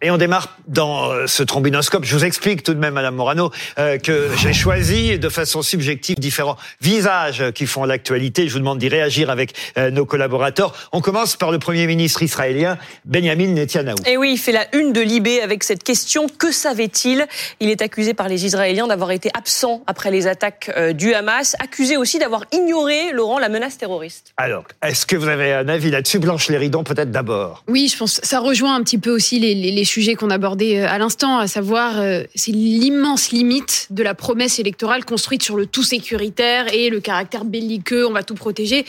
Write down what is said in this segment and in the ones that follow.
Et on démarre dans euh, ce trombinoscope. Je vous explique tout de même, Madame Morano, euh, que j'ai choisi de façon subjective différents visages qui font l'actualité. Je vous demande d'y réagir avec euh, nos collaborateurs. On commence par le Premier ministre israélien, Benjamin Netanyahu. Et oui, il fait la une de Libé avec cette question que savait-il? Il est accusé par les Israéliens d'avoir été absent après les attaques du Hamas, accusé aussi d'avoir ignoré, Laurent, la menace terroriste. Alors, est-ce que vous avez un avis là-dessus, Blanche Léridon, peut-être d'abord Oui, je pense ça rejoint un petit peu aussi les, les, les sujets qu'on abordait euh, à l'instant, à savoir euh, c'est l'immense limite de la promesse électorale construite sur le tout sécuritaire et le caractère belliqueux, on va tout protéger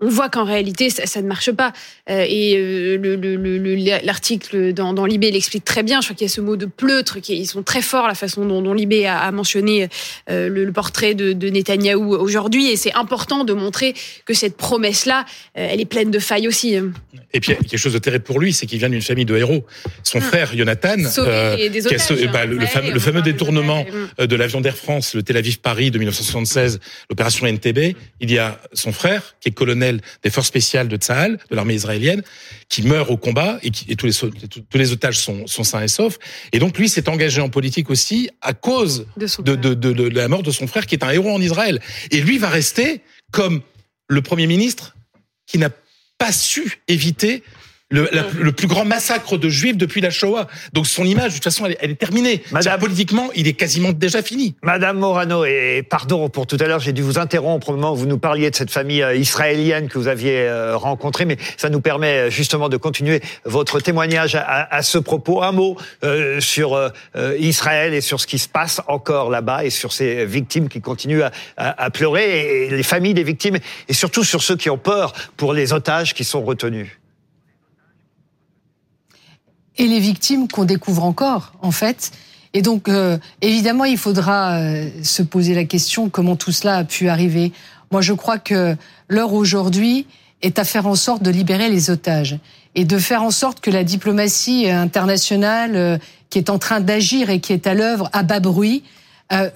on voit qu'en réalité, ça, ne marche pas. Euh, et euh, l'article dans, dans Libé l'explique très bien. Je crois qu'il y a ce mot de pleutre, qui, ils sont très forts, la façon dont, dont Libé a, mentionné euh, le, portrait de, de Netanyahou aujourd'hui. Et c'est important de montrer que cette promesse-là, elle est pleine de failles aussi. Hein. Et puis, il y a quelque chose de terrible pour lui, c'est qu'il vient d'une famille de héros. Son ah. frère, Jonathan, des bah, le, fameux, le, fameux détournement de l'avion d'Air France, le Tel Aviv-Paris de 1976, l'opération NTB, il y a son frère, qui est colonel des forces spéciales de Tsahal, de l'armée israélienne, qui meurt au combat et, qui, et tous, les, tous les otages sont, sont sains et saufs. Et donc lui s'est engagé en politique aussi à cause de, de, de, de, la mort de son frère, qui est un héros en Israël. Et lui va rester comme le Premier ministre qui n'a pas su éviter le, le, plus grand massacre de juifs depuis la Shoah. Donc son image, de toute façon, elle, est terminée. Madame, politiquement, il est quasiment déjà fini. Madame Morano, et pardon pour tout à l'heure, j'ai dû vous interrompre au moment où vous nous parliez de cette famille euh, israélienne que vous aviez euh, rencontrée, mais ça nous permet euh, justement de continuer votre témoignage à, à ce propos. Un mot sur Israël et sur ce qui se passe encore là-bas et sur ces victimes qui continuent à, à, à pleurer et les familles des victimes et surtout sur ceux qui ont peur pour les otages qui sont retenus et les victimes qu'on découvre encore, en fait. Et donc, euh, évidemment, il faudra euh, se poser la question comment tout cela a pu arriver. Moi, je crois que l'heure aujourd'hui est à faire en sorte de libérer les otages et de faire en sorte que la diplomatie internationale euh, qui est en train d'agir et qui est à l'œuvre à bas bruit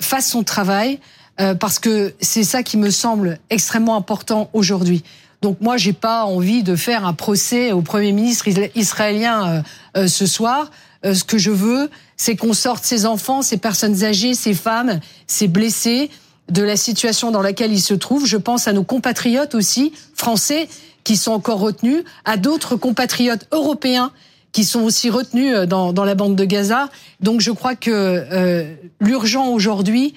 fasse son travail parce que c'est ça qui me semble extrêmement important aujourd'hui. Donc moi, j'ai pas envie de faire un procès au Premier ministre israélien euh, euh, ce soir. Euh, ce que je veux, c'est qu'on sorte ces enfants, ces personnes âgées, ces femmes, ces blessés de la situation dans laquelle ils se trouvent. Je pense à nos compatriotes aussi, français, qui sont encore retenus, à d'autres compatriotes européens qui sont aussi retenus dans, dans, la bande de Gaza. Donc je crois que l'urgent aujourd'hui,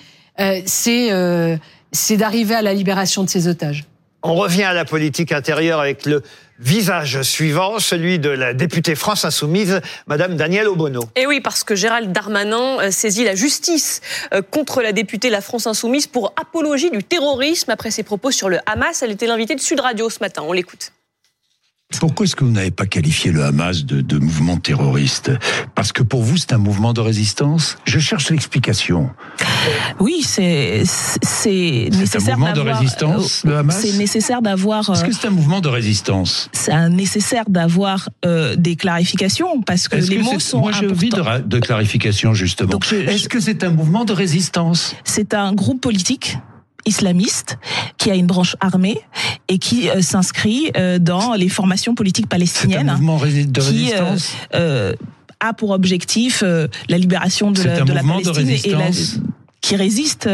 c'est c'est d'arriver à la libération de ces otages. On revient à la politique intérieure avec le visage suivant, celui de la députée France Insoumise, Madame Danielle Obono. Et eh oui, parce que Gérald Darmanin euh, saisit la justice euh, contre la députée La France Insoumise pour apologie du terrorisme après ses propos sur le Hamas. Elle était l'invitée de Sud Radio ce matin. On l'écoute. Pourquoi est-ce que vous n'avez pas qualifié le Hamas de, de mouvement terroriste Parce que pour vous, c'est un mouvement de résistance Je cherche l'explication. Oui, c'est c'est nécessaire un mouvement de résistance, le Hamas C'est nécessaire d'avoir... Est-ce que c'est un mouvement de résistance C'est nécessaire d'avoir euh, des clarifications, parce que les mots sont Moi, envie de, de clarification, justement. Est-ce que c'est un mouvement de résistance C'est un groupe politique islamiste qui a une branche armée et qui euh, s'inscrit euh, dans les formations politiques palestiniennes. C'est un mouvement de résistance euh, a pour objectif la libération de, la, de la Palestine et la, qui résiste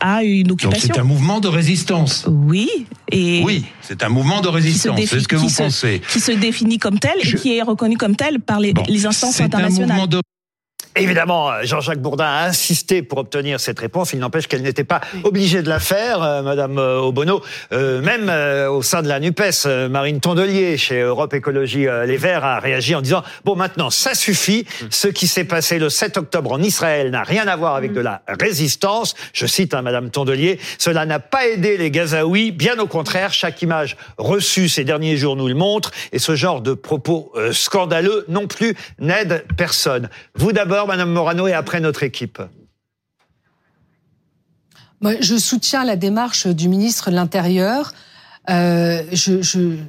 à une occupation. Donc c'est un mouvement de résistance. Oui. Et oui, c'est un mouvement de résistance. C'est ce que vous pensez. Qui se définit comme tel et qui est reconnu comme tel par les, les instances internationales. Évidemment, Jean-Jacques Bourdin a insisté pour obtenir cette réponse. Il n'empêche qu'elle n'était pas obligée de la faire, euh, Madame euh, Obono. Euh, même au sein de la NUPES, Marine Tondelier, chez Europe Écologie Les Verts, a réagi en disant « Bon, maintenant, ça suffit. Ce qui s'est passé le 7 octobre en Israël n'a rien à voir avec de la résistance. » Je cite hein, Madame Tondelier. « Cela n'a pas aidé les Gazaouis. Bien au contraire, chaque image reçue ces derniers jours nous le montre. Et ce genre de propos scandaleux non plus n'aide personne. Vous d'abord, Madame Morano, et après notre équipe. je soutiens la démarche du ministre de l'Intérieur. Euh,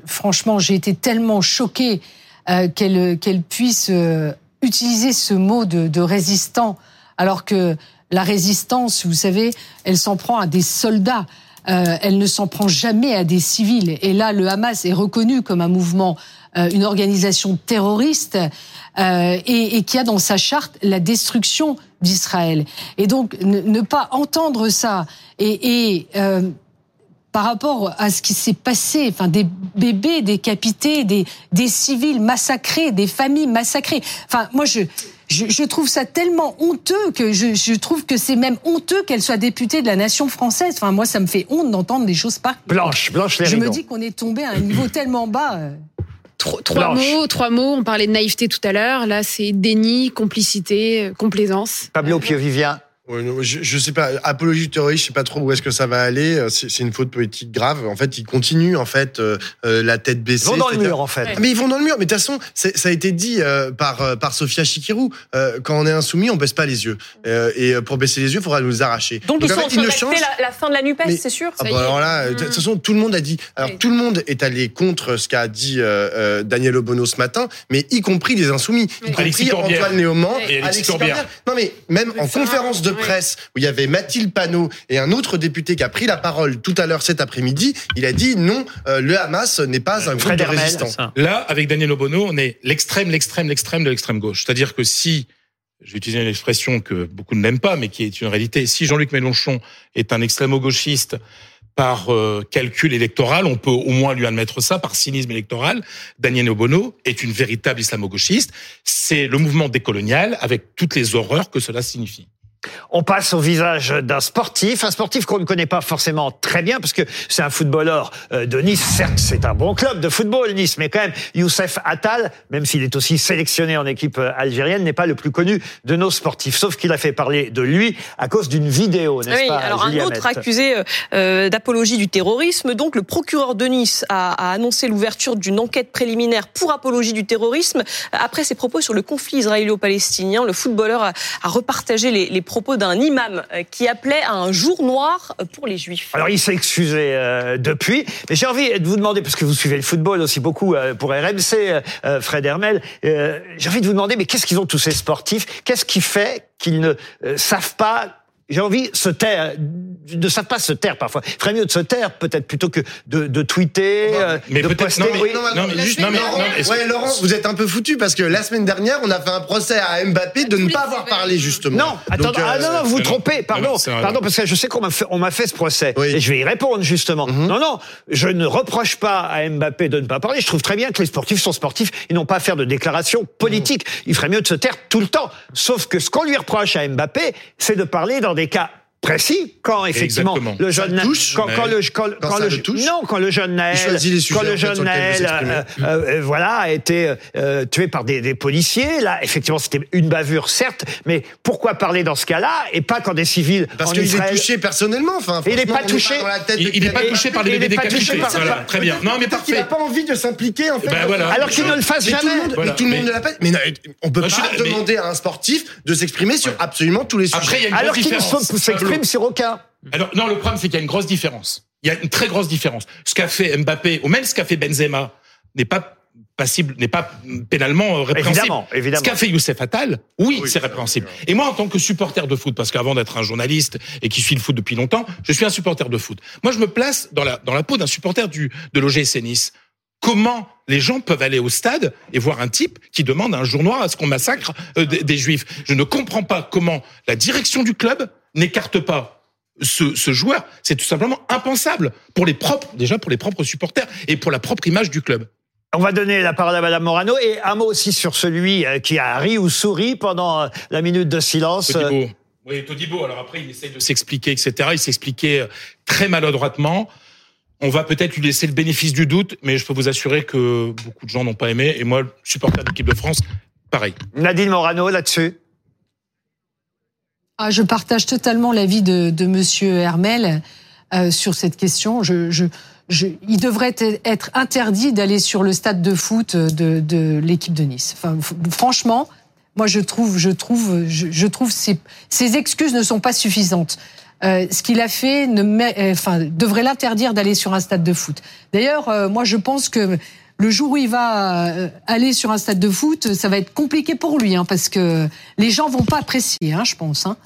franchement, j'ai été tellement choquée euh, qu'elle puisse euh, utiliser ce mot de, résistant, alors que la résistance, vous savez, elle s'en prend à des soldats. elle ne s'en prend jamais à des civils. Et là, le Hamas est reconnu comme un mouvement une organisation terroriste euh, et, et, qui a dans sa charte la destruction d'Israël. Et donc ne, pas entendre ça et, et euh, par rapport à ce qui s'est passé, enfin des bébés décapités, des, des civils massacrés, des familles massacrées. Enfin, moi je je, je, trouve ça tellement honteux que je, je trouve que c'est même honteux qu'elle soit députée de la nation française. Enfin, moi, ça me fait honte d'entendre des choses pareilles. Blanche, Blanche Je me dis qu'on est tombé à un niveau tellement bas. Trois, mots, trois mots. On parlait de naïveté tout à l'heure. Là, c'est déni, complicité, euh, complaisance. Pablo Pio-Vivien je, je sais pas, apologie du terrorisme, je sais pas trop où est-ce que ça va aller. Euh, c'est une faute politique grave. En fait, ils continuent en fait euh, euh, la tête baissée. Ils vont dans le mur en fait. Mais ils vont dans le mur. Mais de toute façon, ça a été dit par par Sophia Chikirou. quand on est insoumis, on baisse pas les yeux. et pour baisser les yeux, il faudra nous arracher. Donc, ils sont en train d'acter la, la, fin de la Nupes, c'est sûr? Ah bah alors là, de toute façon, tout le monde a dit. Alors tout le monde est allé contre ce qu'a dit Daniel Obono ce matin, mais y compris les insoumis, y compris Antoine Léaumont, et Alexis, Alexis Non mais même en conférence de presse où il y avait Mathilde Panot et un autre député qui a pris la parole tout à l'heure cet après-midi. Il a dit non, euh, le Hamas n'est pas un groupe de résistants. Là, avec Daniel Obono, on est l'extrême, l'extrême, l'extrême de l'extrême gauche. C'est-à-dire que si je vais utiliser une expression que beaucoup n'aiment pas, mais qui est une réalité. Si Jean-Luc Mélenchon est un extrémo-gauchiste par euh, calcul électoral, on peut au moins lui admettre ça, par cynisme électoral, Daniel Obono est une véritable islamo-gauchiste. C'est le mouvement décolonial avec toutes les horreurs que cela signifie. On passe au visage d'un sportif, un sportif qu'on ne connaît pas forcément très bien parce que c'est un footballeur euh, de Nice. Certes, c'est un bon club de football Nice, mais quand même Youssef Attal, même s'il est aussi sélectionné en équipe euh, algérienne, n'est pas le plus connu de nos sportifs. Sauf qu'il a fait parler de lui à cause d'une vidéo, n'est-ce oui, alors un autre accusé euh, d'apologie du terrorisme. Donc le procureur de Nice a, annoncé l'ouverture d'une enquête préliminaire pour apologie du terrorisme après ses propos sur le conflit israélo-palestinien. Le footballeur a, repartagé les, les propos d'un imam euh, qui appelait à un jour noir pour les juifs. Alors il s'est excusé euh, depuis, mais j'ai envie de vous demander, parce que vous suivez le football aussi beaucoup euh, pour RMC, Fred Hermel, j'ai envie de vous demander, mais qu'est-ce qu'ils ont tous ces sportifs? Qu'est-ce qui fait qu'ils ne savent pas j'ai envie de se taire, ne savent pas se taire parfois. Il ferait mieux de se taire peut-être plutôt que de, de tweeter, euh, mais de poster. Non, mais, non, mais, juste, non, mais, Laurent, ouais, Laurent, vous êtes un peu foutu parce que la semaine dernière, on a fait un procès à Mbappé de ne pas avoir parlé justement. Non, attends, ah, non, non, vous vous trompez. Pardon, pardon, parce que je sais qu'on m'a fait, on m'a fait ce procès et je vais y répondre justement. Mhm. Non, non, je ne reproche pas à Mbappé de ne pas parler. Je trouve très bien que les sportifs sont sportifs. Ils n'ont pas à faire de déclarations politiques. Il ferait mieux de se taire tout le temps. Sauf que ce qu'on lui reproche à Mbappé, c'est de parler dans des des cas précis quand effectivement le jeune touche, quand, quand, le quand, quand, le touche. non quand le jeune Naël quand le jeune Naël euh, euh, voilà a été euh, tué par des, des, policiers. Là effectivement c'était une bavure certes mais pourquoi parler dans ce cas-là et pas quand des civils parce qu'il est touché personnellement enfin il n'est pas touché. il n'est pas touché par les bébés décapités voilà, très bien. Non mais parfait. il n'a pas envie de s'impliquer en fait. Ben voilà. alors qu'il ne le fasse jamais. mais tout le monde ne l'a pas mais on peut pas demander à un sportif de s'exprimer sur absolument tous les sujets. alors qu'il ne Alors, non, le problème, c'est qu'il y a une grosse différence. Il y a une très grosse différence. Ce qu'a fait Mbappé, ou même ce qu'a fait Benzema, n'est pas passible, n'est pas pénalement répréhensible. Évidemment, évidemment. Ce qu'a fait Youssef Attal, oui, c'est répréhensible. Et moi, en tant que supporter de foot, parce qu'avant d'être un journaliste et qui suit le foot depuis longtemps, je suis un supporter de foot. Moi, je me place dans la, dans la peau d'un supporter du, de l'OGC Nice. Comment les gens peuvent aller au stade et voir un type qui demande un jour noir à ce qu'on massacre euh, des, juifs Je ne comprends pas comment la direction du club n'écarte pas ce, ce, joueur. C'est tout simplement impensable pour les propres, déjà pour les propres supporters et pour la propre image du club. On va donner la parole à Madame Morano et un mot aussi sur celui euh, qui a ri ou souri pendant euh, la minute de silence. Todibo. Oui, Todibo. Alors après, il essaye de s'expliquer, etc. Il s'expliquait très maladroitement. On va peut-être lui laisser le bénéfice du doute, mais je peux vous assurer que beaucoup de gens n'ont pas aimé. Et moi, supporter de l'équipe de France, pareil. Nadine Morano, là-dessus ah, Je partage totalement l'avis de, de Monsieur Hermel euh, sur cette question. Je, je, je, il devrait être interdit d'aller sur le stade de foot de, de l'équipe de Nice. Enfin, franchement, moi je trouve, je trouve, je, je trouve ces, ces excuses ne sont pas suffisantes. Euh, ce qu'il a fait ne euh, enfin, devrait l'interdire d'aller sur un stade de foot. D'ailleurs, euh, moi, je pense que le jour où il va aller sur un stade de foot, ça va être compliqué pour lui, hein, parce que les gens vont pas apprécier, hein, je pense. Hein.